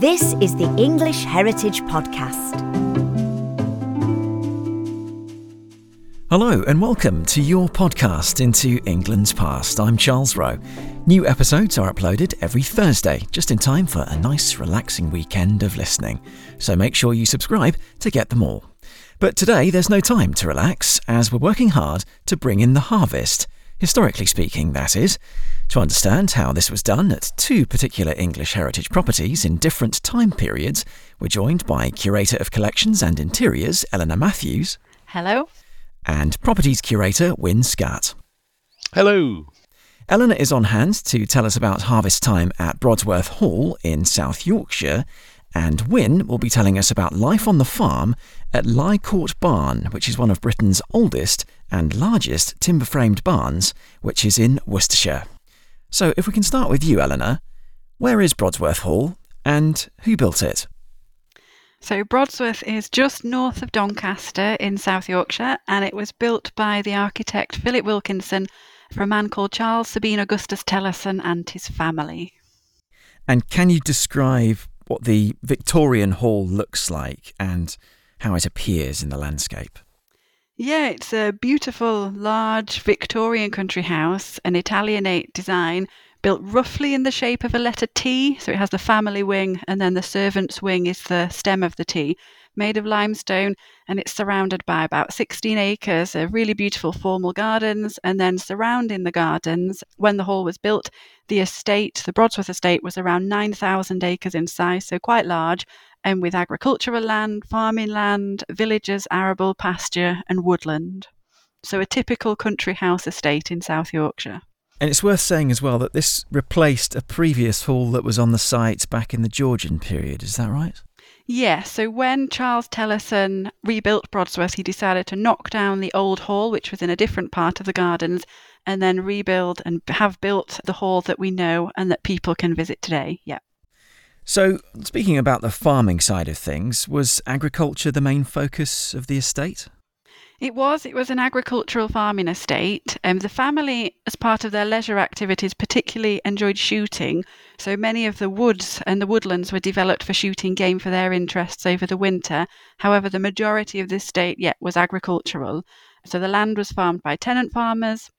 This is the English Heritage Podcast. Hello, and welcome to your podcast into England's past. I'm Charles Rowe. New episodes are uploaded every Thursday, just in time for a nice, relaxing weekend of listening. So make sure you subscribe to get them all. But today, there's no time to relax, as we're working hard to bring in the harvest. Historically speaking, that is. To understand how this was done at two particular English heritage properties in different time periods, we're joined by Curator of Collections and Interiors, Eleanor Matthews. Hello. And Properties Curator, Winn Scutt. Hello. Eleanor is on hand to tell us about harvest time at Brodsworth Hall in South Yorkshire, and Winn will be telling us about life on the farm at Leigh Court Barn, which is one of Britain's oldest and largest timber framed barns, which is in Worcestershire. So, if we can start with you, Eleanor, where is Brodsworth Hall and who built it? So, Brodsworth is just north of Doncaster in South Yorkshire, and it was built by the architect Philip Wilkinson for a man called Charles Sabine Augustus Thellusson and his family. And can you describe what the Victorian Hall looks like and how it appears in the landscape? Yeah, it's a beautiful, large Victorian country house, an Italianate design, built roughly in the shape of a letter T. So it has the family wing, and then the servants' wing is the stem of the T, made of limestone, and it's surrounded by about 16 acres of really beautiful formal gardens. And then surrounding the gardens, when the hall was built, the estate, the Brodsworth estate, was around 9,000 acres in size, so quite large and with agricultural land, farming land, villages, arable, pasture, and woodland. So, a typical country house estate in South Yorkshire. And it's worth saying as well that this replaced a previous hall that was on the site back in the Georgian period, is that right? Yes, so when Charles Thellusson rebuilt Brodsworth, he decided to knock down the old hall, which was in a different part of the gardens, and then rebuild and have built the hall that we know and that people can visit today. Yeah. So, speaking about the farming side of things, was agriculture the main focus of the estate? It was. It was an agricultural farming estate. Um, the family, as part of their leisure activities, particularly enjoyed shooting. So many of the woods and the woodlands were developed for shooting game for their interests over the winter. However, the majority of the estate yet was agricultural. So the land was farmed by tenant farmers,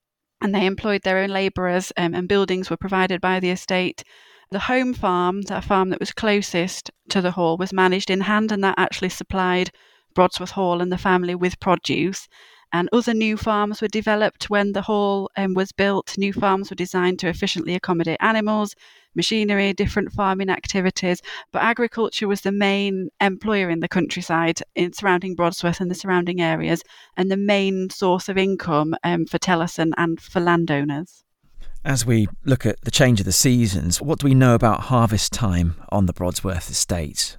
and they employed their own labourers, um, and buildings were provided by the estate. The home farm, that farm that was closest to the hall, was managed in hand, and that actually supplied Brodsworth Hall and the family with produce. And other new farms were developed when the hall um, was built. New farms were designed to efficiently accommodate animals, machinery, different farming activities. But agriculture was the main employer in the countryside in surrounding Brodsworth and the surrounding areas, and the main source of income um, for Thellusson and for landowners. As we look at the change of the seasons, what do we know about harvest time on the Brodsworth estate?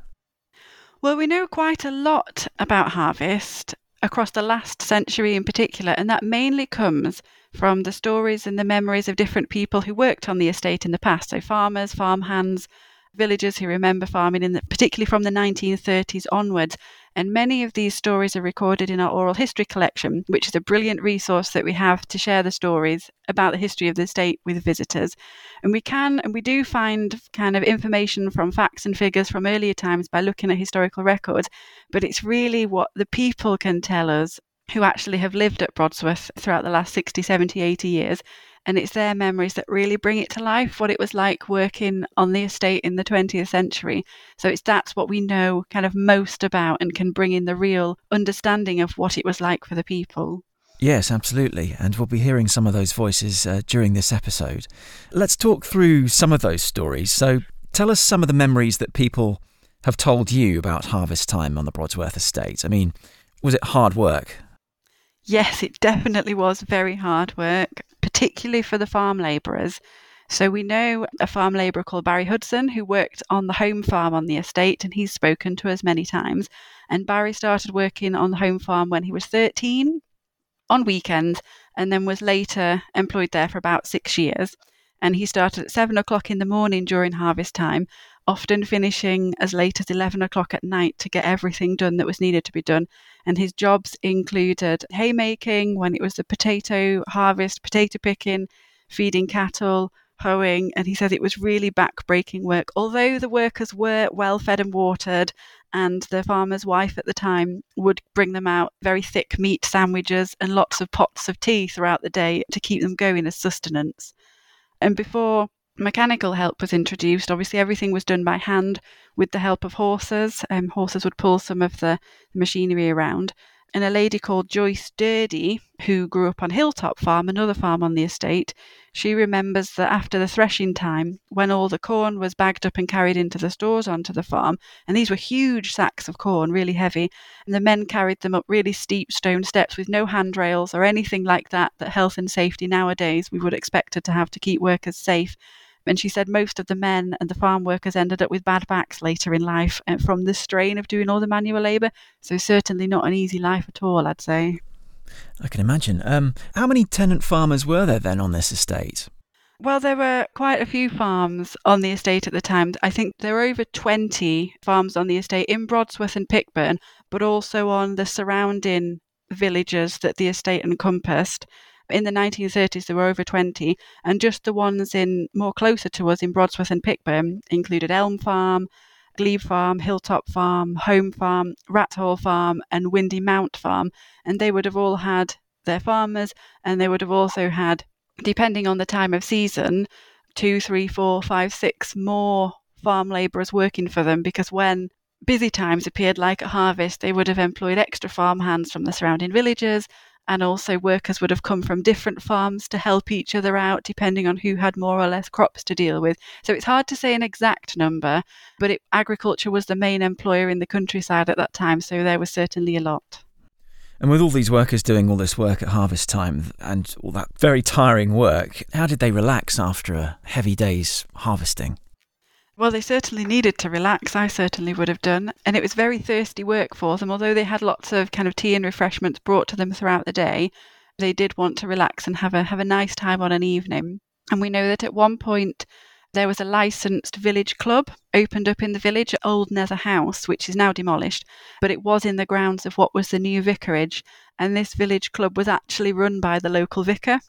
Well, we know quite a lot about harvest across the last century in particular, and that mainly comes from the stories and the memories of different people who worked on the estate in the past. So, farmers, farmhands, villagers who remember farming, in the, particularly from the 1930s onwards. And many of these stories are recorded in our oral history collection, which is a brilliant resource that we have to share the stories about the history of the state with visitors. And we can and we do find kind of information from facts and figures from earlier times by looking at historical records, but it's really what the people can tell us who actually have lived at Brodsworth throughout the last 60, 70, 80 years and it's their memories that really bring it to life what it was like working on the estate in the 20th century so it's that's what we know kind of most about and can bring in the real understanding of what it was like for the people Yes, absolutely. And we'll be hearing some of those voices uh, during this episode. Let's talk through some of those stories. So, tell us some of the memories that people have told you about harvest time on the Brodsworth estate. I mean, was it hard work? Yes, it definitely was very hard work particularly for the farm labourers. So we know a farm labourer called Barry Hudson who worked on the home farm on the estate, and he's spoken to us many times. And Barry started working on the home farm when he was 13 on weekends, and then was later employed there for about six years. And he started at seven o'clock in the morning during harvest time, often finishing as late as 11 o'clock at night to get everything done that was needed to be done. And his jobs included haymaking when it was the potato harvest, potato picking, feeding cattle, hoeing, and he said it was really back-breaking work. Although the workers were well fed and watered, and the farmer's wife at the time would bring them out very thick meat sandwiches and lots of pots of tea throughout the day to keep them going as sustenance. And before mechanical help was introduced, obviously everything was done by hand with the help of horses. Um, horses would pull some of the machinery around and a lady called Joyce Durdy, who grew up on Hilltop Farm, another farm on the estate, she remembers that after the threshing time, when all the corn was bagged up and carried into the stores onto the farm, and these were huge sacks of corn, really heavy, and the men carried them up really steep stone steps with no handrails or anything like that that health and safety nowadays we would expect to have to keep workers safe. And she said most of the men and the farm workers ended up with bad backs later in life uh, from the strain of doing all the manual labour. So, certainly not an easy life at all, I'd say. I can imagine. Um, how many tenant farmers were there then on this estate? Well, there were quite a few farms on the estate at the time. I think there were over 20 farms on the estate in Brodsworth and Pickburn, but also on the surrounding villages that the estate encompassed. In the 1930s, there were over 20, and just the ones in more closer to us in Brodsworth and Pickburn included Elm Farm, Glebe Farm, Hilltop Farm, Home Farm, Rathall Farm, and Windy Mount Farm. And they would have all had their farmers, and they would have also had, depending on the time of season, two, three, four, five, six more farm labourers working for them because when busy times appeared like at harvest, they would have employed extra farm hands from the surrounding villages and also workers would have come from different farms to help each other out depending on who had more or less crops to deal with. So it's hard to say an exact number, but it, agriculture was the main employer in the countryside at that time, so there was certainly a lot. And with all these workers doing all this work at harvest time and all that very tiring work, how did they relax after a heavy day's harvesting? Well, they certainly needed to relax. I certainly would have done. And it was very thirsty work for them. Although they had lots of kind of tea and refreshments brought to them throughout the day, they did want to relax and have a have a nice time on an evening. And we know that at one point there was a licensed village club opened up in the village at Old Nether House, which is now demolished, but it was in the grounds of what was the new vicarage. And this village club was actually run by the local vicar,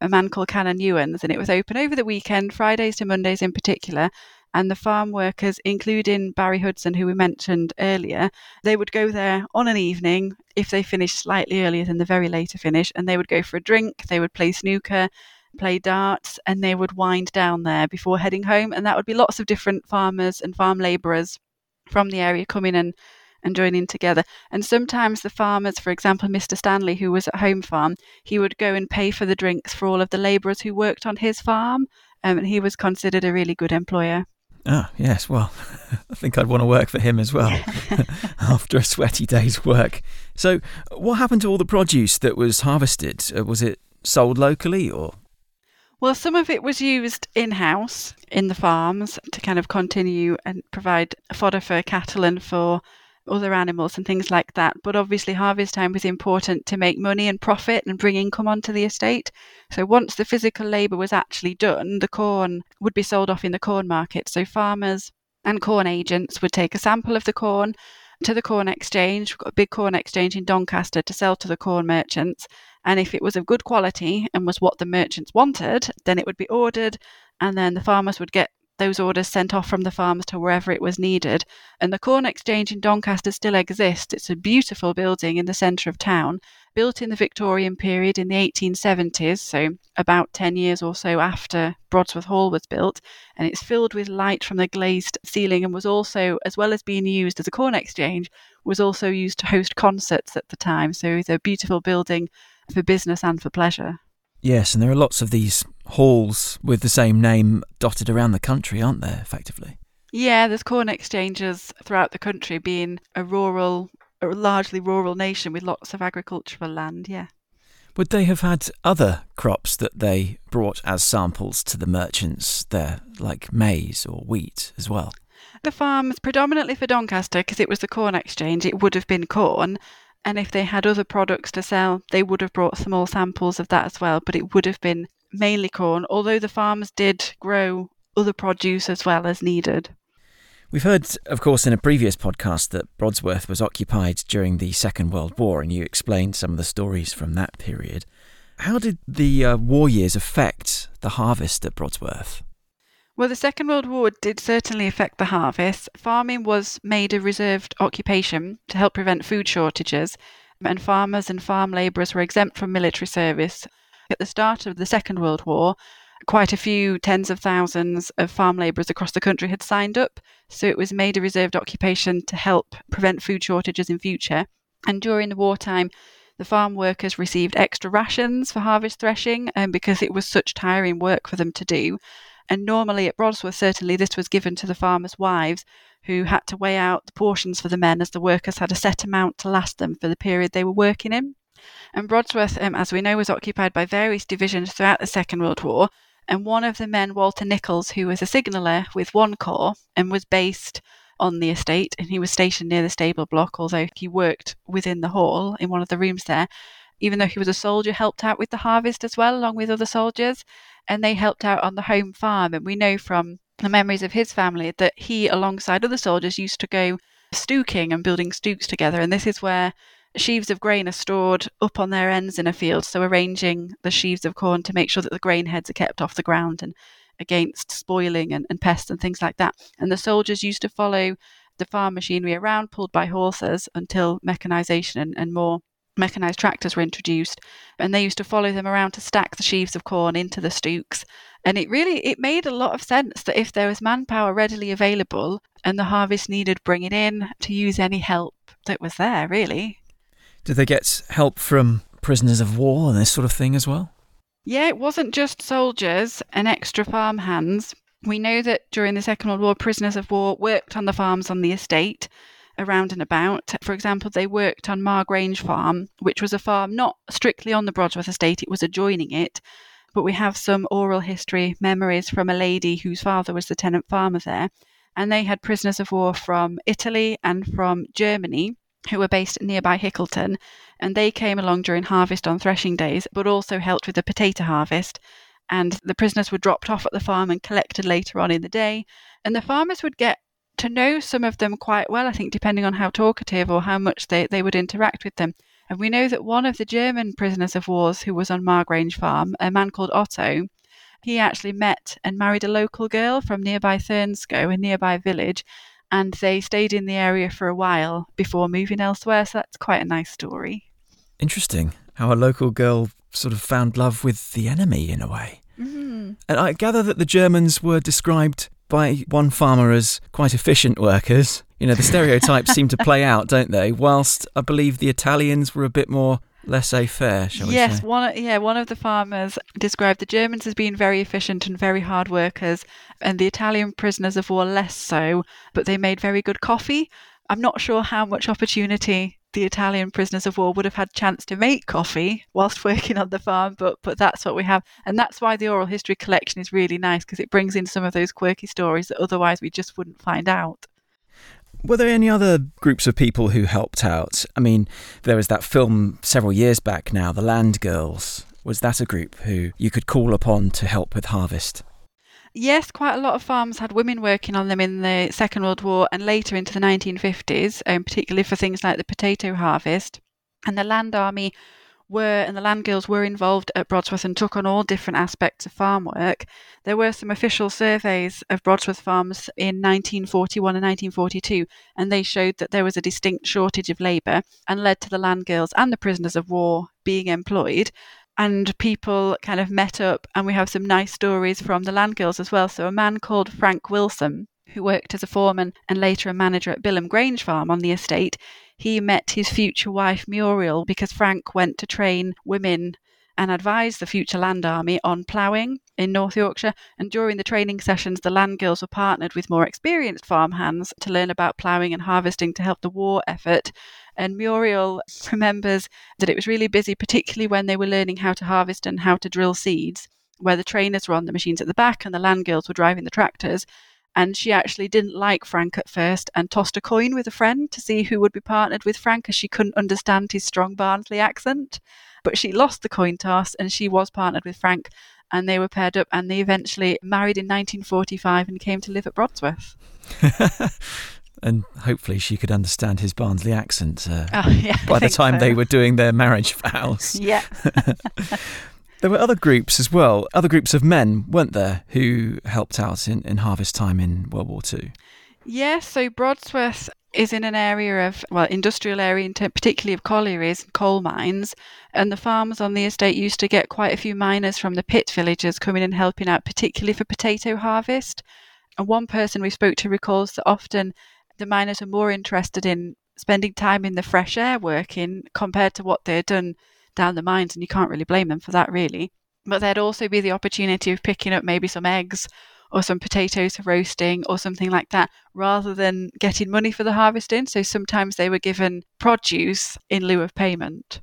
a man called Canon Ewens, and it was open over the weekend, Fridays to Mondays in particular, and the farm workers, including Barry Hudson, who we mentioned earlier, they would go there on an evening if they finished slightly earlier than the very later finish, and they would go for a drink, they would play snooker, play darts, and they would wind down there before heading home. And that would be lots of different farmers and farm labourers from the area coming and and joining together. And sometimes the farmers, for example, Mr. Stanley, who was at home farm, he would go and pay for the drinks for all of the labourers who worked on his farm. Um, and he was considered a really good employer. Ah, yes. Well, I think I'd want to work for him as well after a sweaty day's work. So, what happened to all the produce that was harvested? Uh, was it sold locally or? Well, some of it was used in house in the farms to kind of continue and provide fodder for cattle and for other animals and things like that. But obviously, harvest time was important to make money and profit and bring income onto the estate. So once the physical labour was actually done, the corn would be sold off in the corn market. So farmers and corn agents would take a sample of the corn to the corn exchange. We've got a big corn exchange in Doncaster to sell to the corn merchants. And if it was of good quality and was what the merchants wanted, then it would be ordered, and then the farmers would get those orders sent off from the farms to wherever it was needed. And the Corn Exchange in Doncaster still exists. It's a beautiful building in the centre of town, built in the Victorian period in the 1870s, so about 10 years or so after Brodsworth Hall was built. And it's filled with light from the glazed ceiling and was also, as well as being used as a corn exchange, was also used to host concerts at the time. So it's a beautiful building for business and for pleasure. Yes, and there are lots of these halls with the same name dotted around the country, aren't there, effectively? Yeah, there's corn exchanges throughout the country, being a rural, a largely rural nation with lots of agricultural land, yeah. Would they have had other crops that they brought as samples to the merchants there, like maize or wheat as well? The farms, predominantly for Doncaster, because it was the corn exchange, it would have been corn. And if they had other products to sell, they would have brought small samples of that as well. But it would have been mainly corn, although the farms did grow other produce as well as needed. We've heard, of course, in a previous podcast that Brodsworth was occupied during the Second World War, and you explained some of the stories from that period. How did the uh, war years affect the harvest at Brodsworth? Well, the Second World War did certainly affect the harvest. Farming was made a reserved occupation to help prevent food shortages, and farmers and farm labourers were exempt from military service. At the start of the Second World War, quite a few tens of thousands of farm labourers across the country had signed up, so it was made a reserved occupation to help prevent food shortages in future. And during the wartime, the farm workers received extra rations for harvest threshing um, because it was such tiring work for them to do. And normally at Brodsworth, certainly this was given to the farmers' wives who had to weigh out the portions for the men as the workers had a set amount to last them for the period they were working in. And Brodsworth, um, as we know, was occupied by various divisions throughout the Second World War. And one of the men, Walter Nichols, who was a signaller with one corps and was based on the estate, and he was stationed near the stable block, although he worked within the hall in one of the rooms there. Even though he was a soldier, helped out with the harvest as well, along with other soldiers and they helped out on the home farm. And we know from the memories of his family that he, alongside other soldiers, used to go stooking and building stooks together. And this is where sheaves of grain are stored up on their ends in a field. So arranging the sheaves of corn to make sure that the grain heads are kept off the ground and against spoiling and, and pests and things like that. And the soldiers used to follow the farm machinery around, pulled by horses, until mechanization and, and more mechanized tractors were introduced and they used to follow them around to stack the sheaves of corn into the stooks. And it really it made a lot of sense that if there was manpower readily available and the harvest needed bringing in to use any help that was there really. Did they get help from prisoners of war and this sort of thing as well? Yeah it wasn't just soldiers and extra farm hands. We know that during the second world war prisoners of war worked on the farms on the estate around and about. For example, they worked on Margrange Farm, which was a farm not strictly on the Brodsworth estate, it was adjoining it. But we have some oral history memories from a lady whose father was the tenant farmer there. And they had prisoners of war from Italy and from Germany who were based nearby Hickleton. And they came along during harvest on threshing days, but also helped with the potato harvest and the prisoners were dropped off at the farm and collected later on in the day. And the farmers would get to know some of them quite well, I think, depending on how talkative or how much they, they would interact with them. And we know that one of the German prisoners of wars who was on Margrange Farm, a man called Otto, he actually met and married a local girl from nearby Thurnscoe, a nearby village, and they stayed in the area for a while before moving elsewhere. So that's quite a nice story. Interesting how a local girl sort of found love with the enemy in a way. Mm-hmm. And I gather that the Germans were described by one farmer as quite efficient workers. You know, the stereotypes seem to play out, don't they? Whilst I believe the Italians were a bit more laissez-faire, shall we yes, say? Yes, one yeah, one of the farmers described the Germans as being very efficient and very hard workers, and the Italian prisoners of war less so, but they made very good coffee. I'm not sure how much opportunity the Italian prisoners of war would have had chance to make coffee whilst working on the farm, but but that's what we have, and that's why the oral history collection is really nice because it brings in some of those quirky stories that otherwise we just wouldn't find out. Were there any other groups of people who helped out? I mean, there was that film several years back now, The Land Girls. Was that a group who you could call upon to help with harvest? Yes, quite a lot of farms had women working on them in the Second World War and later into the 1950s, um, particularly for things like the potato harvest. And the Land Army were and the land girls were involved at Brodsworth and took on all different aspects of farm work. There were some official surveys of Brodsworth farms in 1941 and 1942, and they showed that there was a distinct shortage of labour and led to the land girls and the prisoners of war being employed and people kind of met up and we have some nice stories from the land girls as well. So a man called frank wilson who worked as a foreman and later a manager at Bilham Grange farm on the estate he met his future wife muriel because frank went to train women and advise the future land army on ploughing in North Yorkshire. And during the training sessions, the land girls were partnered with more experienced farm hands to learn about ploughing and harvesting to help the war effort. And Muriel remembers that it was really busy, particularly when they were learning how to harvest and how to drill seeds, where the trainers were on the machines at the back and the land girls were driving the tractors. And she actually didn't like Frank at first and tossed a coin with a friend to see who would be partnered with Frank as she couldn't understand his strong Barnsley accent. But she lost the coin toss and she was partnered with Frank and they were paired up and they eventually married in 1945 and came to live at Brodsworth. and hopefully she could understand his Barnsley accent uh, oh, yeah, by the time so. they were doing their marriage vows. Yeah. There were other groups as well, other groups of men, weren't there, who helped out in, in harvest time in World War Two? Yes, so Brodsworth is in an area of, well, industrial area, particularly of collieries, and coal mines, and the farmers on the estate used to get quite a few miners from the pit villages coming and helping out, particularly for potato harvest. And one person we spoke to recalls that often the miners are more interested in spending time in the fresh air working compared to what they'd done down the mines, and you can't really blame them for that, really. But there'd also be the opportunity of picking up maybe some eggs or some potatoes for roasting or something like that, rather than getting money for the harvesting. So sometimes they were given produce in lieu of payment.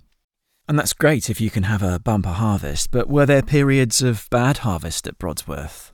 And that's great if you can have a bumper harvest, but were there periods of bad harvest at Brodsworth?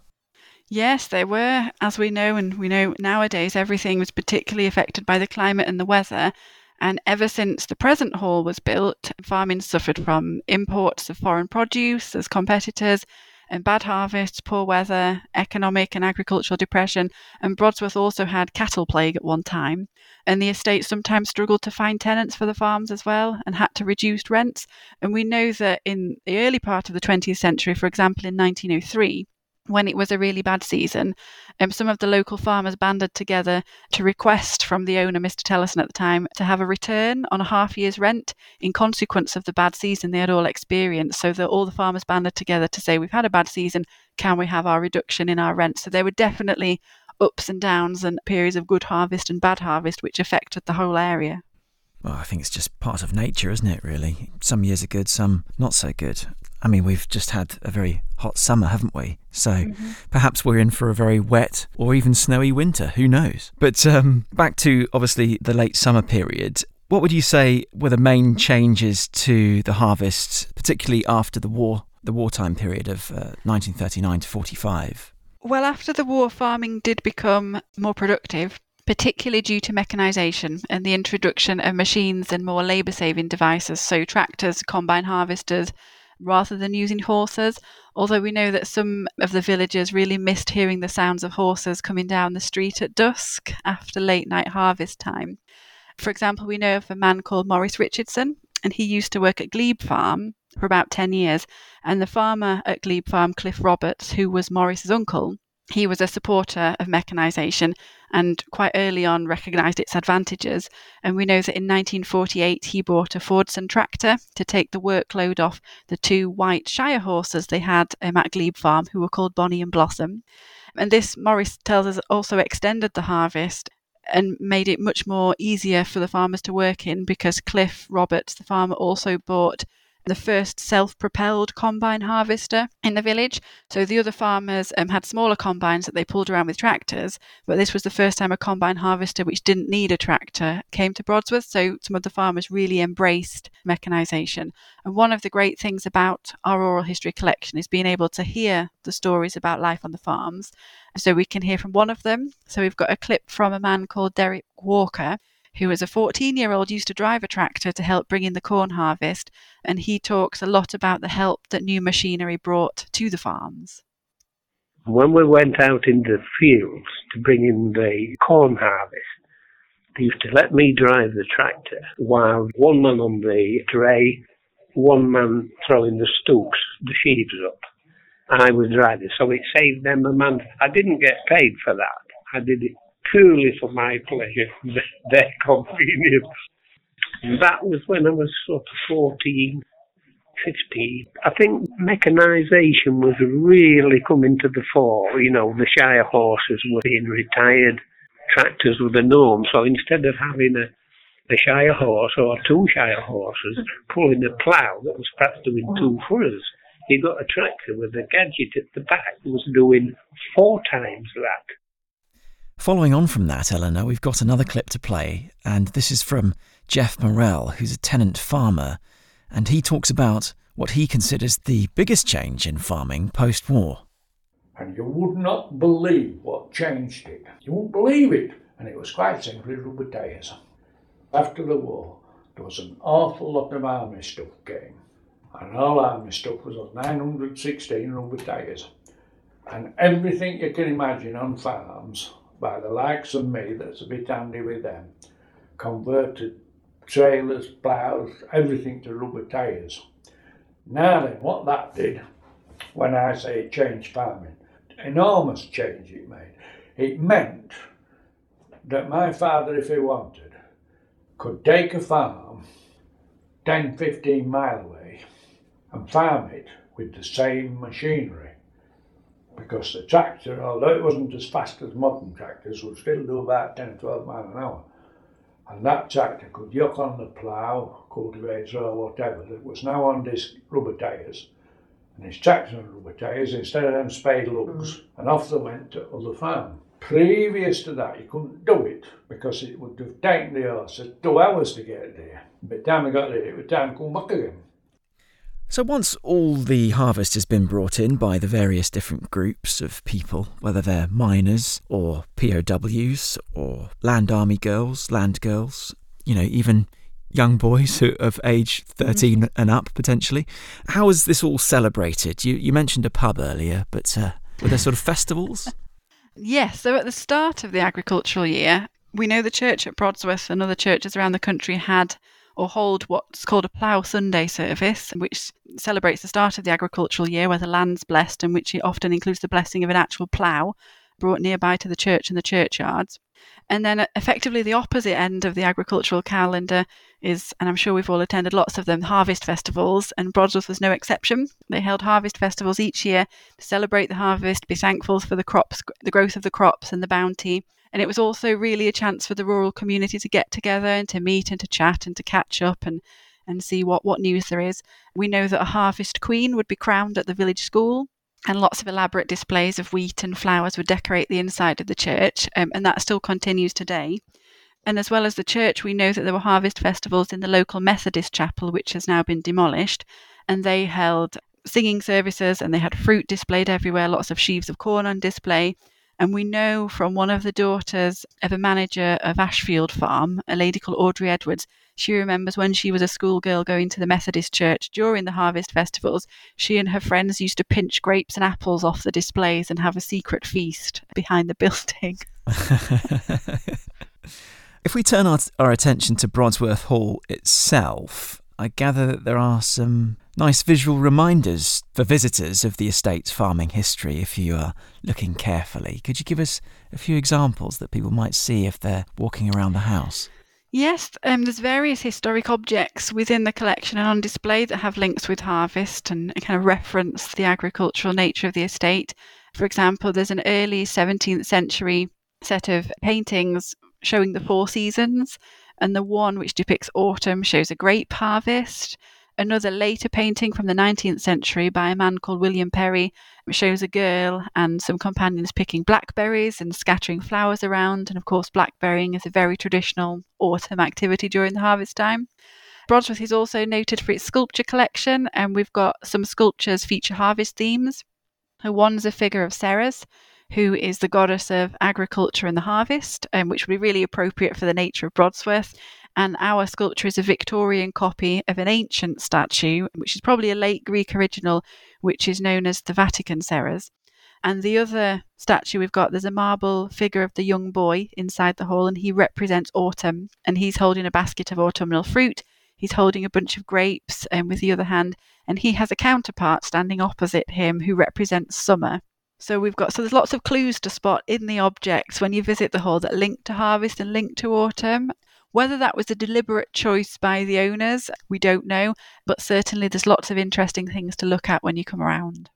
Yes, there were. As we know, and we know nowadays, everything was particularly affected by the climate and the weather. And ever since the present hall was built, farming suffered from imports of foreign produce as competitors, and bad harvests, poor weather, economic and agricultural depression, and Brodsworth also had cattle plague at one time. And the estate sometimes struggled to find tenants for the farms as well and had to reduce rents. And we know that in the early part of the 20th century, for example, in 1903, when it was a really bad season, um, some of the local farmers banded together to request from the owner, Mr. Thellusson at the time, to have a return on a half year's rent in consequence of the bad season they had all experienced. So that all the farmers banded together to say, We've had a bad season, can we have our reduction in our rent? So there were definitely ups and downs and periods of good harvest and bad harvest, which affected the whole area. Well, I think it's just part of nature, isn't it, really? Some years are good, some not so good. I mean, we've just had a very hot summer, haven't we? So mm-hmm. perhaps we're in for a very wet or even snowy winter. Who knows? But um, back to obviously the late summer period. What would you say were the main changes to the harvest, particularly after the war, the wartime period of uh, 1939 to 45? Well, after the war, farming did become more productive, particularly due to mechanisation and the introduction of machines and more labour saving devices, so tractors, combine harvesters, rather than using horses. Although we know that some of the villagers really missed hearing the sounds of horses coming down the street at dusk after late night harvest time. For example, we know of a man called Maurice Richardson, and he used to work at Glebe Farm for about 10 years. And the farmer at Glebe Farm, Cliff Roberts, who was Maurice's uncle, he was a supporter of mechanisation and quite early on recognised its advantages. And we know that in 1948 he bought a Fordson tractor to take the workload off the two white Shire horses they had um, at Glebe Farm, who were called Bonnie and Blossom. And this, Maurice tells us, also extended the harvest and made it much more easier for the farmers to work in because Cliff Roberts, the farmer, also bought the first self propelled combine harvester in the village. So the other farmers um, had smaller combines that they pulled around with tractors, but this was the first time a combine harvester, which didn't need a tractor, came to Brodsworth. So some of the farmers really embraced mechanisation. And one of the great things about our oral history collection is being able to hear the stories about life on the farms. So we can hear from one of them. So we've got a clip from a man called Derek Walker who as a 14 year old used to drive a tractor to help bring in the corn harvest, and he talks a lot about the help that new machinery brought to the farms. When we went out in the fields to bring in the corn harvest, they used to let me drive the tractor while one man on the dray, one man throwing the stooks, the sheaves up. I was driving, so it saved them a month. I didn't get paid for that. I did it purely for my pleasure, their convenience. That was when I was sort of 14, 15. I think mechanisation was really coming to the fore. You know, the Shire horses were being retired, tractors were the norm. So instead of having a, a Shire horse or two Shire horses pulling a plough that was perhaps doing two furrows, you got a tractor with a gadget at the back that was doing four times that. Following on from that, Eleanor, we've got another clip to play, and this is from Jeff Morell, who's a tenant farmer, and he talks about what he considers the biggest change in farming post war. And you would not believe what changed it. You won't believe it. And it was quite simply rubber tyres. After the war, there was an awful lot of army stuff came. And all army stuff was on 916 rubber tyres. And everything you can imagine on farms by the likes of me that's a bit handy with them, converted trailers, ploughs, everything to rubber tyres. Now then, what that did, when I say it changed farming, enormous change it made. It meant that my father, if he wanted, could take a farm 10, 15 mile away and farm it with the same machinery. Because the tractor, although it wasn't as fast as modern tractors, would still do about 10 12 miles an hour. And that tractor could yuck on the plough, cultivator or whatever that was now on these rubber tyres. And his tractor on rubber tyres instead of them spade lugs. Mm. And off they went to other farm. Previous to that, you couldn't do it because it would have taken the horses two hours to get there. By the time got there, it was time to come back again. So, once all the harvest has been brought in by the various different groups of people, whether they're miners or POWs or land army girls, land girls, you know, even young boys who of age 13 and up potentially, how is this all celebrated? You, you mentioned a pub earlier, but uh, were there sort of festivals? Yes, so at the start of the agricultural year, we know the church at Brodsworth and other churches around the country had or hold what's called a Plough Sunday service, which celebrates the start of the agricultural year where the land's blessed and which often includes the blessing of an actual plough brought nearby to the church and the churchyards. And then uh, effectively the opposite end of the agricultural calendar is, and I'm sure we've all attended lots of them, harvest festivals, and Brodsworth was no exception. They held harvest festivals each year to celebrate the harvest, be thankful for the crops, the growth of the crops and the bounty, and it was also really a chance for the rural community to get together and to meet and to chat and to catch up and, and see what, what news there is. We know that a harvest queen would be crowned at the village school. And lots of elaborate displays of wheat and flowers would decorate the inside of the church, um, and that still continues today. And as well as the church, we know that there were harvest festivals in the local Methodist chapel, which has now been demolished, and they held singing services and they had fruit displayed everywhere, lots of sheaves of corn on display. And we know from one of the daughters of a manager of Ashfield Farm, a lady called Audrey Edwards, she remembers when she was a schoolgirl going to the Methodist church during the harvest festivals, she and her friends used to pinch grapes and apples off the displays and have a secret feast behind the building. if we turn our, our attention to Brodsworth Hall itself, I gather that there are some nice visual reminders for visitors of the estate's farming history if you are looking carefully. Could you give us a few examples that people might see if they're walking around the house? Yes, um, there's various historic objects within the collection and on display that have links with harvest and kind of reference the agricultural nature of the estate. For example, there's an early 17th century set of paintings showing the four seasons, and the one which depicts autumn shows a grape harvest. Another later painting from the 19th century by a man called William Perry shows a girl and some companions picking blackberries and scattering flowers around. And of course, blackberrying is a very traditional autumn activity during the harvest time. Brodsworth is also noted for its sculpture collection, and we've got some sculptures feature harvest themes. One's a figure of Ceres, who is the goddess of agriculture and the harvest, um, which would be really appropriate for the nature of Brodsworth. And our sculpture is a Victorian copy of an ancient statue, which is probably a late Greek original, which is known as the Vatican Ceres. And the other statue we've got, there's a marble figure of the young boy inside the hall, and he represents autumn. And he's holding a basket of autumnal fruit. He's holding a bunch of grapes um, with the other hand, and he has a counterpart standing opposite him who represents summer. So we've got so there's lots of clues to spot in the objects when you visit the hall that link to harvest and link to autumn. Whether that was a deliberate choice by the owners, we don't know, but certainly there's lots of interesting things to look at when you come around.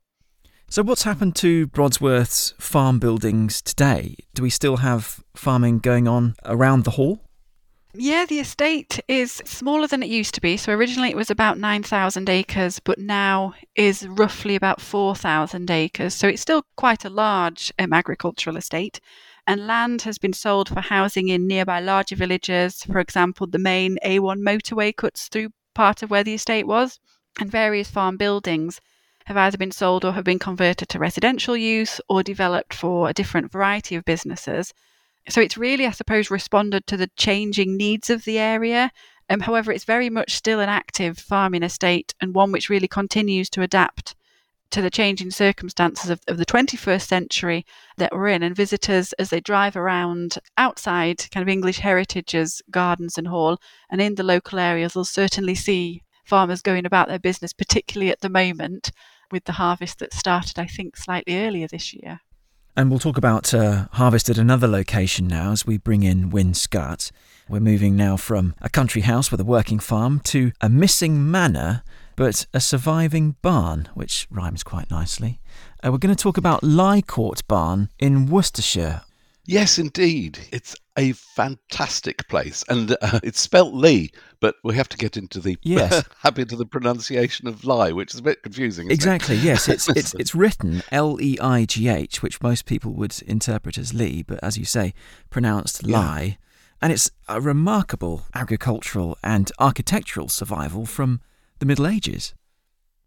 So, what's happened to Brodsworth's farm buildings today? Do we still have farming going on around the hall? Yeah, the estate is smaller than it used to be. So originally it was about 9,000 acres, but now is roughly about 4,000 acres. So it's still quite a large um, agricultural estate. And land has been sold for housing in nearby larger villages. For example, the main A1 motorway cuts through part of where the estate was, and various farm buildings have either been sold or have been converted to residential use or developed for a different variety of businesses. So it's really, I suppose, responded to the changing needs of the area. Um, however, it's very much still an active farming estate and one which really continues to adapt to the changing circumstances of, of the 21st century that we're in. And visitors, as they drive around outside kind of English heritage's gardens and hall and in the local areas, will certainly see farmers going about their business, particularly at the moment with the harvest that started, I think, slightly earlier this year. And we'll talk about uh, harvest at another location now as we bring in Winn Scutt. We're moving now from a country house with a working farm to a missing manor, but a surviving barn, which rhymes quite nicely. Uh, we're going to talk about Court Barn in Worcestershire. Yes, indeed. It's a fantastic place, and uh, it's spelt Lee, but we have to get into the yes. habit of the pronunciation of lie, which is a bit confusing. exactly. It? Yes, it's it's it's written L E I G H, which most people would interpret as Lee, but as you say, pronounced lie. Yeah. And it's a remarkable agricultural and architectural survival from the Middle Ages.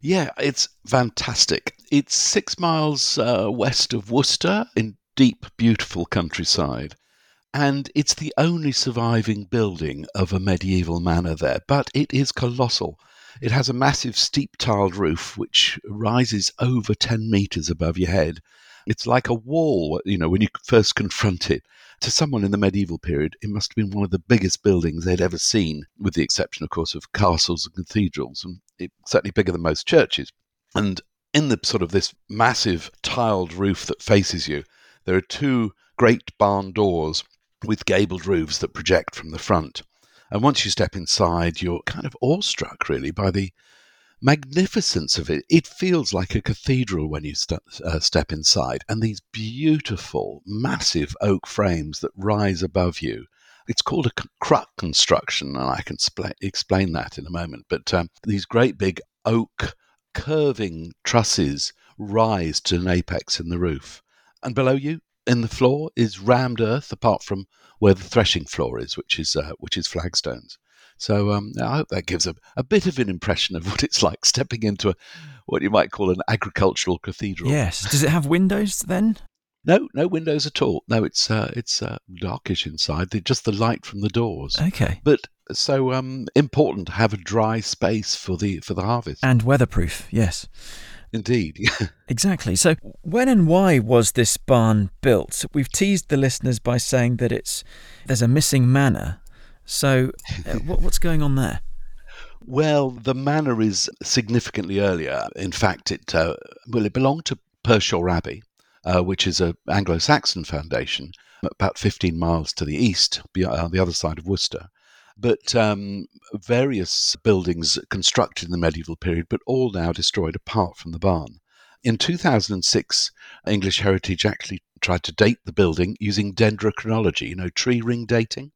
Yeah, it's fantastic. It's six miles uh, west of Worcester in deep, beautiful countryside and it's the only surviving building of a medieval manor there, but it is colossal. It has a massive steep tiled roof which rises over 10 meters above your head. It's like a wall, you know, when you first confront it. To someone in the medieval period, it must have been one of the biggest buildings they'd ever seen, with the exception, of course, of castles and cathedrals, and it's certainly bigger than most churches. And in the sort of this massive tiled roof that faces you, there are two great barn doors with gabled roofs that project from the front. And once you step inside, you're kind of awestruck, really, by the magnificence of it. It feels like a cathedral when you st- uh, step inside, and these beautiful, massive oak frames that rise above you. It's called a cruck construction, and I can explain that in a moment. But um, these great big oak curving trusses rise to an apex in the roof. And below you, in the floor is rammed earth, apart from where the threshing floor is, which is uh, which is flagstones. So um, I hope that gives a, a bit of an impression of what it's like stepping into a, what you might call an agricultural cathedral. Yes. Does it have windows then? No, no windows at all. No, it's uh, it's uh, darkish inside. Just the light from the doors. Okay. But so um, important to have a dry space for the for the harvest and weatherproof. Yes. Indeed. exactly. So, when and why was this barn built? We've teased the listeners by saying that it's there's a missing manor. So, uh, what, what's going on there? Well, the manor is significantly earlier. In fact, it uh, well, it belonged to Pershore Abbey, uh, which is an Anglo-Saxon foundation, about 15 miles to the east, on the other side of Worcester but um, various buildings constructed in the medieval period, but all now destroyed apart from the barn. In 2006, English Heritage actually tried to date the building using dendrochronology, you know, tree ring dating.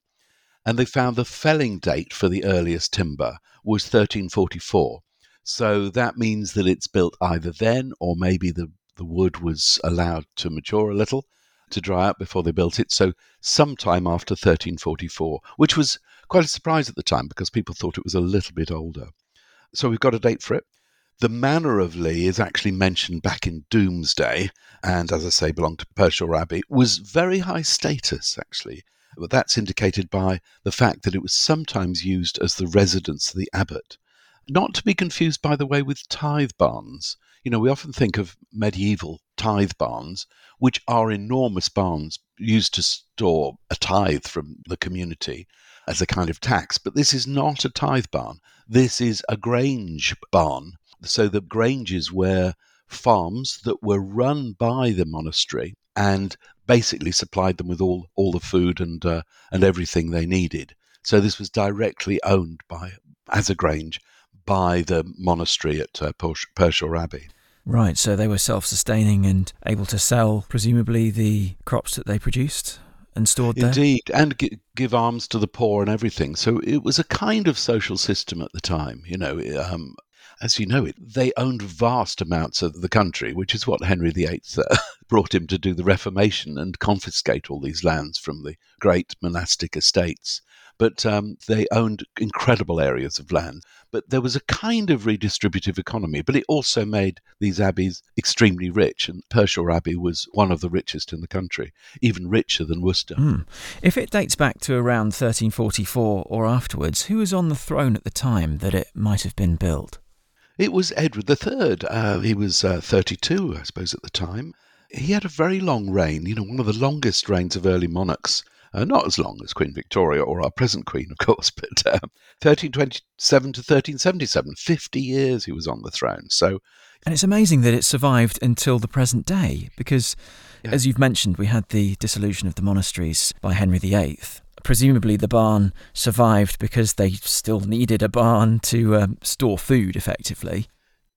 And they found the felling date for the earliest timber was 1344. So that means that it's built either then or maybe the, the wood was allowed to mature a little to dry out before they built it. So sometime after 1344, which was quite a surprise at the time because people thought it was a little bit older. So we've got a date for it. The manor of Lee is actually mentioned back in Domesday, and as I say, belonged to Pershore Abbey, was very high status actually. But that's indicated by the fact that it was sometimes used as the residence of the abbot. Not to be confused, by the way, with tithe barns. You know, we often think of medieval tithe barns, which are enormous barns used to store a tithe from the community as a kind of tax. But this is not a tithe barn. This is a grange barn. So the granges were farms that were run by the monastery and basically supplied them with all, all the food and uh, and everything they needed. So this was directly owned by as a grange by the monastery at uh, Pershore Abbey. Right, so they were self sustaining and able to sell, presumably, the crops that they produced and stored there? Indeed, and g- give alms to the poor and everything. So it was a kind of social system at the time, you know. Um, as you know it, they owned vast amounts of the country, which is what Henry VIII uh, brought him to do the Reformation and confiscate all these lands from the great monastic estates but um, they owned incredible areas of land. But there was a kind of redistributive economy, but it also made these abbeys extremely rich. And Pershore Abbey was one of the richest in the country, even richer than Worcester. Mm. If it dates back to around 1344 or afterwards, who was on the throne at the time that it might have been built? It was Edward III. Uh, he was uh, 32, I suppose, at the time. He had a very long reign, you know, one of the longest reigns of early monarchs Uh, not as long as Queen Victoria or our present Queen, of course, but uh, 1327 to 1377, 50 years he was on the throne. So, and it's amazing that it survived until the present day, because, Yeah. as you've mentioned, we had the dissolution of the monasteries by Henry VIII. Presumably, the barn survived because they still needed a barn to um, store food effectively.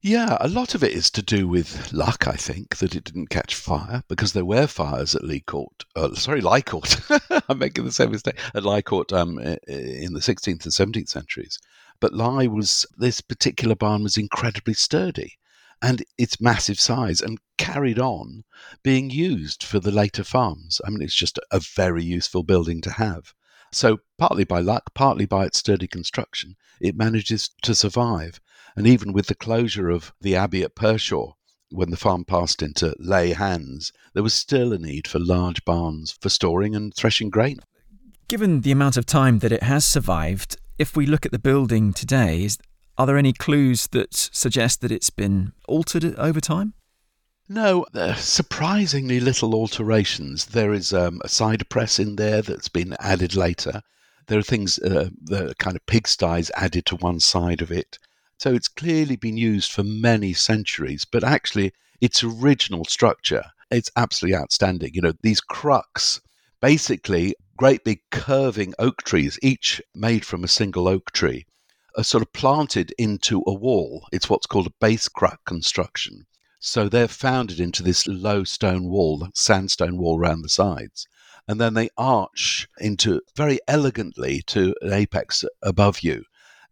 yeah, a lot of it is to do with luck, I think, that it didn't catch fire because there were fires at Lee Court. Uh, sorry, Leigh Court. I'm making the same mistake. At Leigh Court um, in the 16th and 17th centuries. But Leigh was, this particular barn was incredibly sturdy and its massive size and carried on being used for the later farms. I mean, it's just a very useful building to have. So, partly by luck, partly by its sturdy construction, it manages to survive. And even with the closure of the abbey at Pershore, when the farm passed into lay hands, there was still a need for large barns for storing and threshing grain. Given the amount of time that it has survived, if we look at the building today, is, are there any clues that suggest that it's been altered over time? No, there surprisingly little alterations. There is um, a cider press in there that's been added later. There are things, uh, the kind of pigsties added to one side of it. So it's clearly been used for many centuries, but actually, its original structure, it's absolutely outstanding. You know, these crucks, basically great big curving oak trees, each made from a single oak tree, are sort of planted into a wall. It's what's called a base cruck construction. So they're founded into this low stone wall, sandstone wall around the sides. And then they arch into very elegantly to an apex above you.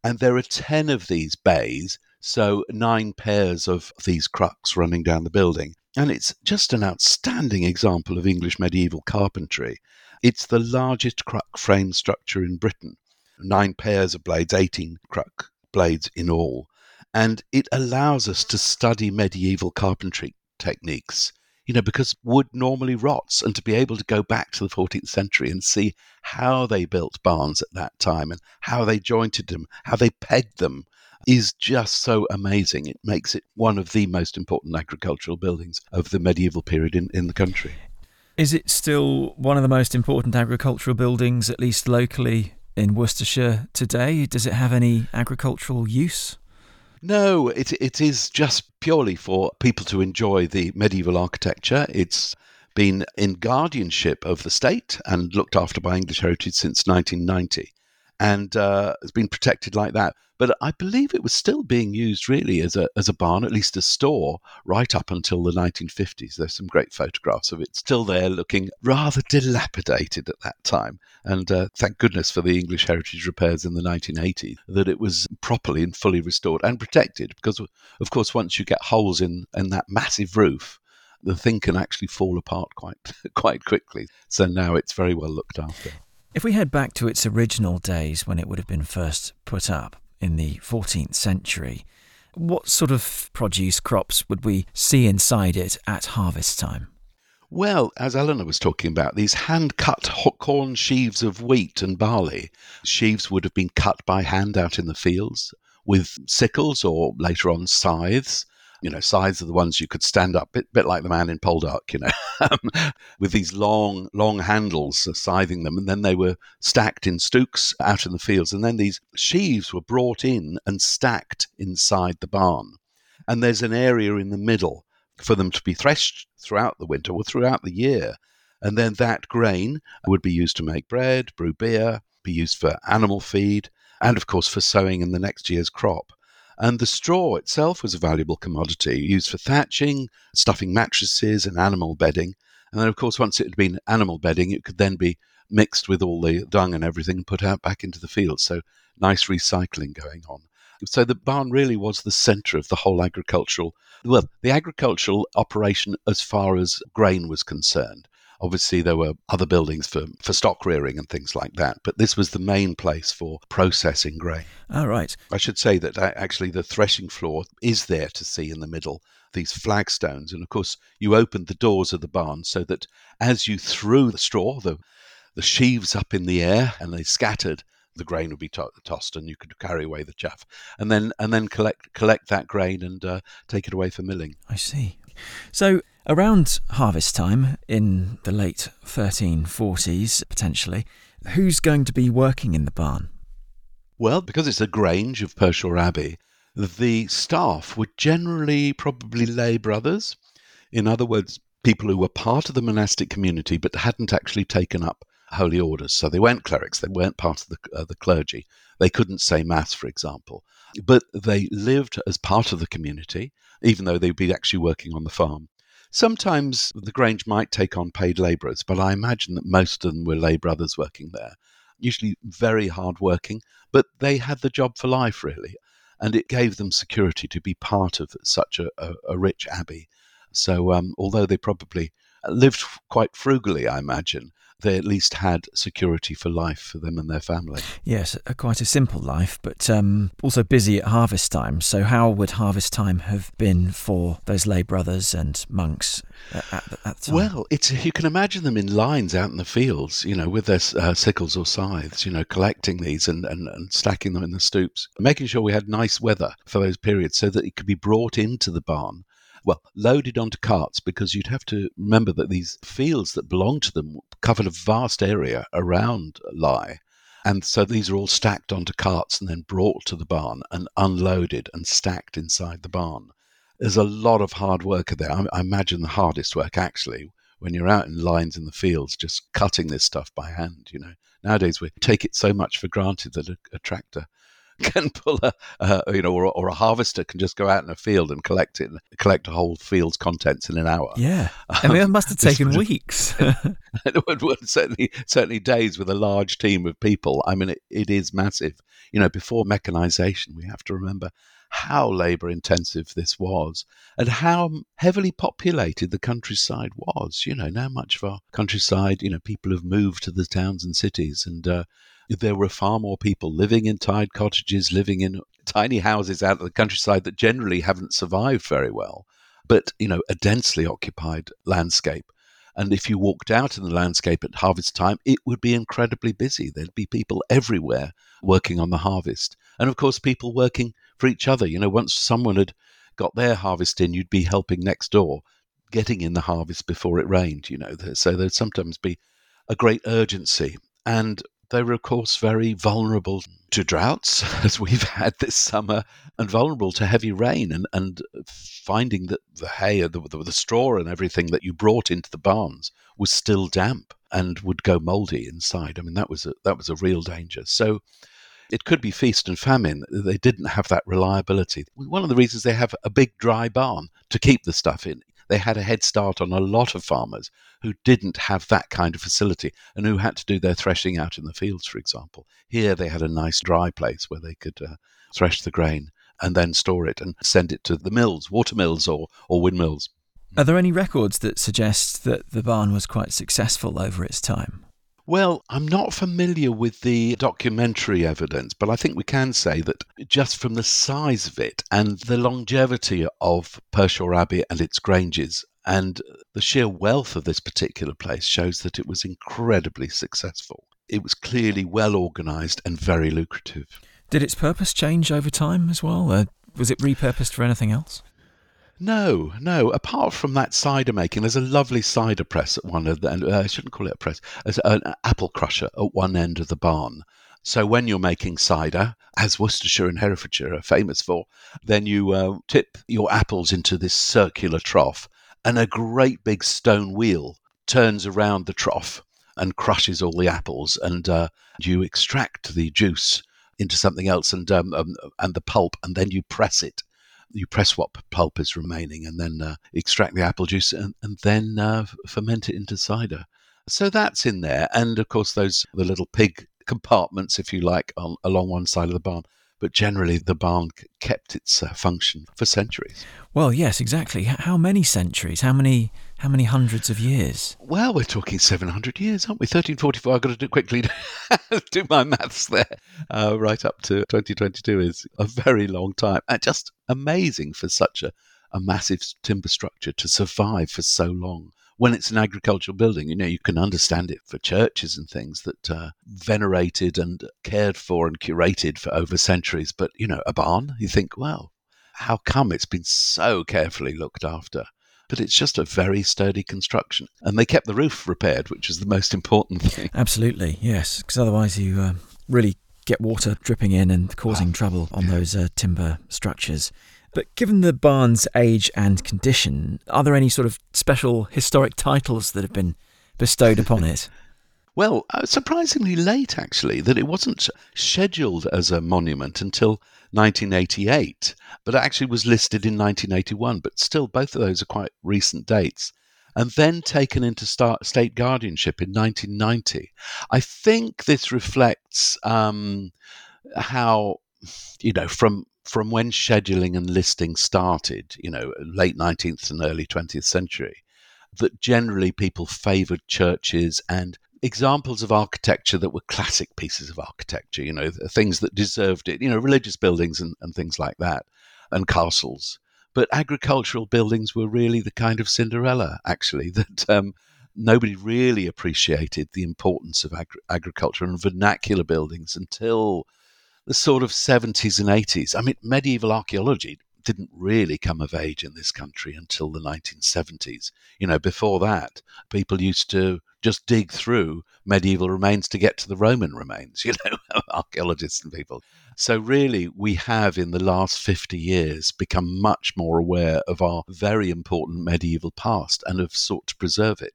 And there are 10 of these bays, so nine pairs of these crucks running down the building. And it's just an outstanding example of English medieval carpentry. It's the largest cruck frame structure in Britain. Nine pairs of blades, 18 cruck blades in all. And it allows us to study medieval carpentry techniques you know because wood normally rots and to be able to go back to the 14th century and see how they built barns at that time and how they jointed them how they pegged them is just so amazing. It makes it one of the most important agricultural buildings of the medieval period in, in the country. Is it still one of the most important agricultural buildings, at least locally in Worcestershire today? Does it have any agricultural use? No, it it is just purely for people to enjoy the medieval architecture. It's been in guardianship of the state and looked after by English Heritage since 1990, and uh, has been protected like that. But I believe it was still being used really as a as a barn, at least a store, right up until the 1950s. There's some great photographs of it still there, looking rather dilapidated at that time. And uh, thank goodness for the English Heritage repairs in the 1980s that it was properly and fully restored and protected. Because, of course, once you get holes in, in that massive roof, the thing can actually fall apart quite quite quickly. So now it's very well looked after. If we head back to its original days when it would have been first put up in the 14th century, what sort of produce crops would we see inside it at harvest time? Well, as Eleanor was talking about, these hand cut corn sheaves of wheat and barley, sheaves would have been cut by hand out in the fields with sickles or later on scythes. You know, scythes are the ones you could stand up, bit, bit like the man in Poldark, you know, um, with these long, long handles uh, scything them. And then they were stacked in stooks out in the fields. And then these sheaves were brought in and stacked inside the barn. And there's an area in the middle for them to be threshed throughout the winter or throughout the year. And then that grain would be used to make bread, brew beer, be used for animal feed, and of course for sowing in the next year's crop. And the straw itself was a valuable commodity used for thatching, stuffing mattresses, and animal bedding. And then, of course, once it had been animal bedding, it could then be mixed with all the dung and everything and put out back into the field. So, nice recycling going on. So, the barn really was the centre of the whole agricultural, well, the agricultural operation as far as grain was concerned. Obviously, there were other buildings for, for stock rearing and things like that, but this was the main place for processing grain. All right. I should say that uh, actually the threshing floor is there to see in the middle, these flagstones. And of course, you opened the doors of the barn so that as you threw the straw, the, the sheaves up in the air and they scattered, the grain would be to- tossed and you could carry away the chaff and then and then collect collect that grain and uh, take it away for milling. I see. So, Around harvest time, in the late 1340s potentially, who's going to be working in the barn? Well, because it's a grange of Pershore Abbey, the staff were generally probably lay brothers. In other words, people who were part of the monastic community but hadn't actually taken up holy orders. So they weren't clerics, they weren't part of the, uh, the clergy. They couldn't say Mass, for example. But they lived as part of the community, even though they'd be actually working on the farm. Sometimes the Grange might take on paid labourers, but I imagine that most of them were lay brothers working there. Usually very hard working, but they had the job for life, really. And it gave them security to be part of such a, a, a rich abbey. So, um, although they probably lived quite frugally, I imagine, they at least had security for life for them and their family. Yes, a, quite a simple life, but um, also busy at harvest time. So, how would harvest time have been for those lay brothers and monks at, at, at the time? Well, it's you can imagine them in lines out in the fields, you know, with their uh, sickles or scythes, you know, collecting these and, and, and stacking them in the stooks, making sure we had nice weather for those periods so that it could be brought into the barn well, loaded onto carts because you'd have to remember that these fields that belonged to them covered a vast area around Leigh. And so these are all stacked onto carts and then brought to the barn and unloaded and stacked inside the barn. There's a lot of hard work there. I, I imagine the hardest work actually when you're out in lines in the fields just cutting this stuff by hand, you know. Nowadays we take it so much for granted that a, a tractor can pull a, uh, you know, or, or, a harvester can just go out in a field and collect it, collect a whole field's contents in an hour. Yeah, I mean, it must have taken weeks. it would, would, certainly, certainly days with a large team of people. I mean, it, it is massive. You know, before mechanization, we have to remember how labour intensive this was and how heavily populated the countryside was. You know, now much of our countryside, you know, people have moved to the towns and cities and uh, there were far more people living in tied cottages, living in tiny houses out of the countryside that generally haven't survived very well, but, you know, a densely occupied landscape. And if you walked out in the landscape at harvest time, it would be incredibly busy. There'd be people everywhere working on the harvest. And of course, people working for each other. You know, once someone had got their harvest in, you'd be helping next door, getting in the harvest before it rained, you know. So there'd sometimes be a great urgency. And they were, of course, very vulnerable to droughts, as we've had this summer, and vulnerable to heavy rain and, and finding that the hay, the, the, the straw, and everything that you brought into the barns was still damp and would go mouldy inside. I mean, that was a, that was a real danger. So it could be feast and famine. They didn't have that reliability. One of the reasons they have a big dry barn to keep the stuff in they had a head start on a lot of farmers who didn't have that kind of facility and who had to do their threshing out in the fields, for example. Here they had a nice dry place where they could uh, thresh the grain and then store it and send it to the mills, water mills or, or windmills. Are there any records that suggest that the barn was quite successful over its time? Well, I'm not familiar with the documentary evidence, but I think we can say that just from the size of it and the longevity of Pershore Abbey and its granges and the sheer wealth of this particular place shows that it was incredibly successful. It was clearly well organised and very lucrative. Did its purpose change over time as well? Uh, was it repurposed for anything else? No, no. Apart from that cider making, there's a lovely cider press at one of the. Uh, I shouldn't call it a press. There's an apple crusher at one end of the barn. So when you're making cider, as Worcestershire and Herefordshire are famous for, then you uh, tip your apples into this circular trough, and a great big stone wheel turns around the trough and crushes all the apples, and uh, you extract the juice into something else and um, um, and the pulp, and then you press it you press what pulp is remaining and then uh, extract the apple juice and, and then uh, ferment it into cider. So that's in there. And of course, those the little pig compartments, if you like, on, along one side of the barn. But generally, the barn kept its uh, function for centuries. Well, yes, exactly. How many centuries? How many how many hundreds of years? Well, we're talking 700 years, aren't we? 1344. I've got to do quickly do my maths there. Uh, right up to 2022 is a very long time. And just amazing for such a, a massive timber structure to survive for so long when it's an agricultural building, you know, you can understand it for churches and things that uh, venerated and cared for and curated for over centuries. But, you know, a barn, you think, well, how come it's been so carefully looked after? but it's just a very sturdy construction. And they kept the roof repaired, which is the most important thing. Absolutely, yes, because otherwise you uh, really get water dripping in and causing trouble on those uh, timber structures. But given the barn's age and condition, are there any sort of special historic titles that have been bestowed upon it? Well, uh, surprisingly late, actually, that it wasn't scheduled as a monument until 1988, but actually was listed in 1981. But still, both of those are quite recent dates. And then taken into start, state guardianship in 1990. I think this reflects um, how, you know, from from when scheduling and listing started, you know, late 19th and early 20th century, that generally people favoured churches and examples of architecture that were classic pieces of architecture, you know, things that deserved it, you know, religious buildings and, and things like that, and castles. But agricultural buildings were really the kind of Cinderella, actually, that um, nobody really appreciated the importance of agri- agriculture and vernacular buildings until the sort of 70s and 80s. I mean, medieval archaeology didn't really come of age in this country until the 1970s. You know, before that, people used to just dig through medieval remains to get to the Roman remains, you know, archaeologists and people. So, really, we have in the last 50 years become much more aware of our very important medieval past and have sought to preserve it.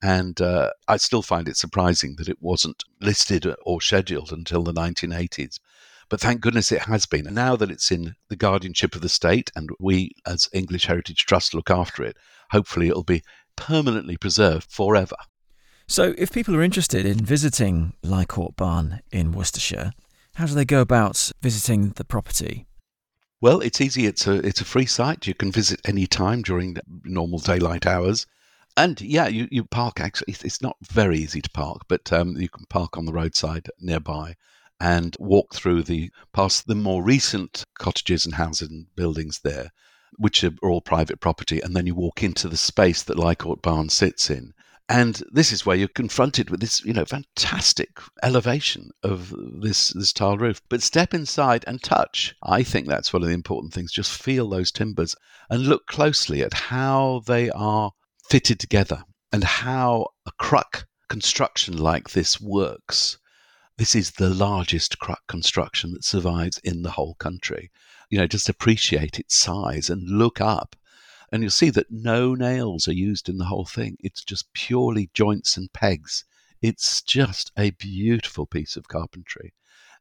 And uh, I still find it surprising that it wasn't listed or scheduled until the 1980s. But thank goodness it has been. And now that it's in the guardianship of the state and we as English Heritage Trust look after it, hopefully it'll be permanently preserved forever. So, if people are interested in visiting Leigh Court Barn in Worcestershire, how do they go about visiting the property? Well, it's easy. It's a it's a free site. You can visit any time during normal daylight hours. And yeah, you, you park actually. It's not very easy to park, but um, you can park on the roadside nearby and walk through the past the more recent cottages and houses and buildings there, which are all private property, and then you walk into the space that Leigh Court Barn sits in. And this is where you're confronted with this, you know, fantastic elevation of this this tile roof. But step inside and touch. I think that's one of the important things. Just feel those timbers and look closely at how they are fitted together and how a cruck construction like this works this is the largest cruck construction that survives in the whole country. You know, just appreciate its size and look up, and you'll see that no nails are used in the whole thing. It's just purely joints and pegs. It's just a beautiful piece of carpentry.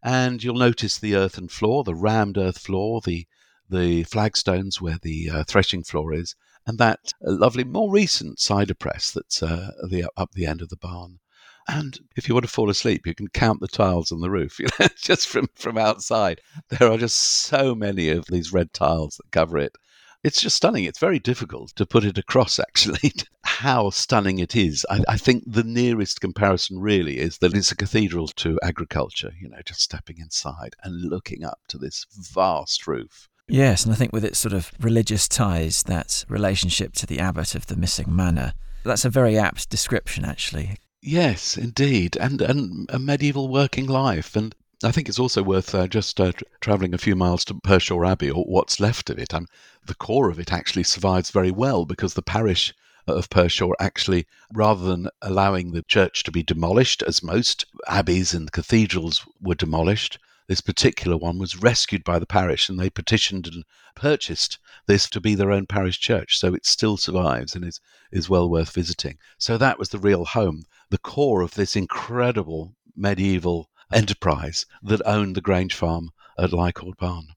And you'll notice the earthen floor, the rammed earth floor, the the flagstones where the uh, threshing floor is, and that lovely, more recent cider press that's uh, the, up the end of the barn. And if you want to fall asleep, you can count the tiles on the roof, you know, just from, from outside. There are just so many of these red tiles that cover it. It's just stunning. It's very difficult to put it across, actually, how stunning it is. I, I think the nearest comparison really is that it's a cathedral to agriculture, you know, just stepping inside and looking up to this vast roof. Yes, and I think with its sort of religious ties, that relationship to the abbot of the missing manor, that's a very apt description, actually. Yes, indeed, and and a medieval working life, and I think it's also worth uh, just uh, tra- travelling a few miles to Pershore Abbey, or what's left of it. And the core of it actually survives very well because the parish of Pershore actually, rather than allowing the church to be demolished, as most abbeys and cathedrals were demolished, this particular one was rescued by the parish and they petitioned and purchased this to be their own parish church. So it still survives and is, is well worth visiting. So that was the real home, the core of this incredible medieval enterprise that owned the Grange Farm at Leigh Court Barn.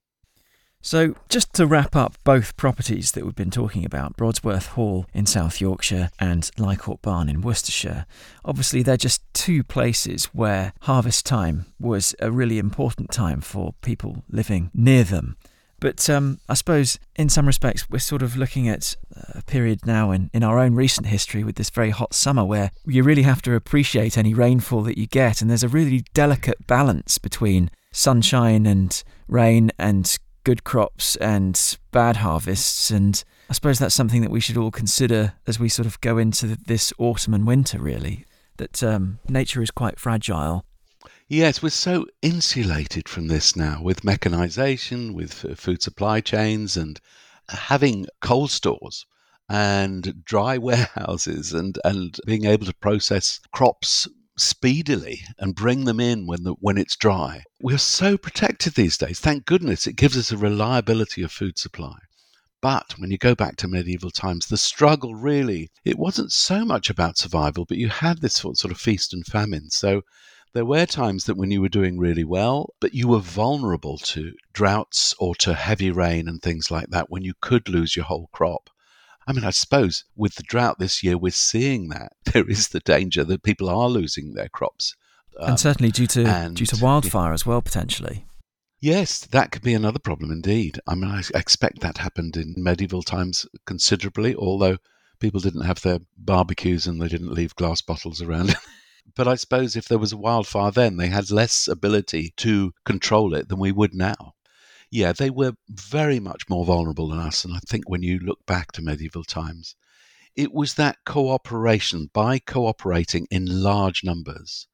So, just to wrap up both properties that we've been talking about, Brodsworth Hall in South Yorkshire and Leigh Court Barn in Worcestershire, obviously they're just two places where harvest time was a really important time for people living near them. But um, I suppose in some respects, we're sort of looking at a period now in, in our own recent history with this very hot summer where you really have to appreciate any rainfall that you get. And there's a really delicate balance between sunshine and rain and good crops and bad harvests. And I suppose that's something that we should all consider as we sort of go into this autumn and winter, really, that um, nature is quite fragile. Yes, we're so insulated from this now with mechanization, with food supply chains, and having cold stores and dry warehouses and, and being able to process crops speedily and bring them in when the, when it's dry. We're so protected these days. Thank goodness it gives us a reliability of food supply. But when you go back to medieval times, the struggle really, it wasn't so much about survival, but you had this sort of feast and famine. So there were times that when you were doing really well, but you were vulnerable to droughts or to heavy rain and things like that when you could lose your whole crop. I mean, I suppose with the drought this year, we're seeing that there is the danger that people are losing their crops. Um, and certainly due to and, due to wildfire as well, potentially. Yes, that could be another problem indeed. I mean, I expect that happened in medieval times considerably, although people didn't have their barbecues and they didn't leave glass bottles around. but I suppose if there was a wildfire then, they had less ability to control it than we would now yeah, they were very much more vulnerable than us. And I think when you look back to medieval times, it was that cooperation by cooperating in large numbers.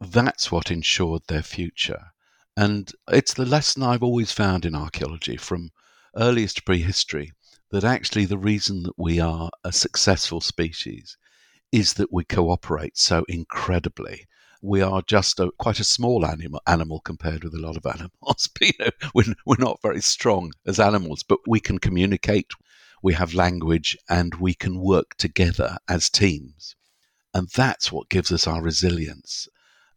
That's what ensured their future. And it's the lesson I've always found in archaeology from earliest prehistory that actually the reason that we are a successful species is that we cooperate so incredibly we are just a, quite a small animal, animal compared with a lot of animals. You know, we're, we're not very strong as animals, but we can communicate, we have language, and we can work together as teams. And that's what gives us our resilience.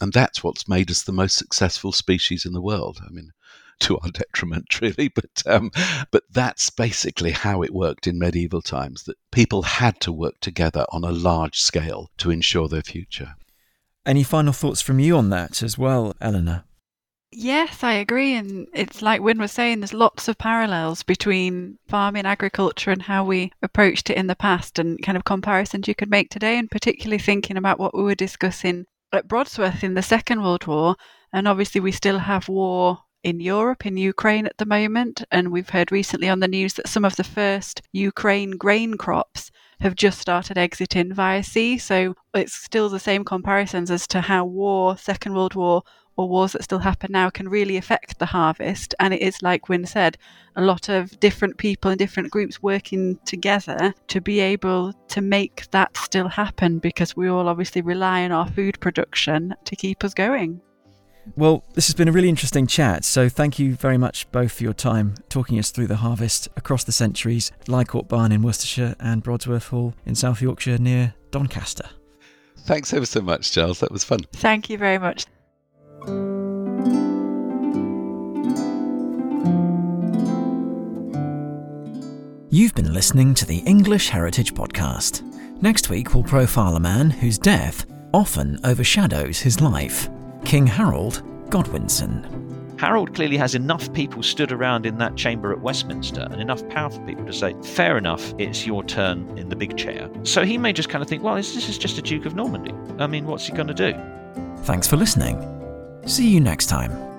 And that's what's made us the most successful species in the world. I mean, to our detriment, really, but um, but that's basically how it worked in medieval times. That people had to work together on a large scale to ensure their future. Any final thoughts from you on that as well, Eleanor? Yes, I agree. And it's like Winn was saying, there's lots of parallels between farming, agriculture, and how we approached it in the past, and kind of comparisons you could make today. And particularly thinking about what we were discussing at Brodsworth in the Second World War. And obviously, we still have war in Europe, in Ukraine at the moment. And we've heard recently on the news that some of the first Ukraine grain crops have just started exiting via sea. So it's still the same comparisons as to how war, Second World War, or wars that still happen now can really affect the harvest. And it is, like Winn said, a lot of different people and different groups working together to be able to make that still happen because we all obviously rely on our food production to keep us going. Well, this has been a really interesting chat, so thank you very much both for your time talking us through the harvest across the centuries, Leigh Court Barn in Worcestershire and Brodsworth Hall in South Yorkshire near Doncaster. Thanks ever so much, Charles. That was fun. Thank you very much. You've been listening to the English Heritage Podcast. Next week, we'll profile a man whose death often overshadows his life. King Harold Godwinson. Harold clearly has enough people stood around in that chamber at Westminster and enough powerful people to say, fair enough, it's your turn in the big chair. So he may just kind of think, well, this is just a Duke of Normandy. I mean, what's he going to do? Thanks for listening. See you next time.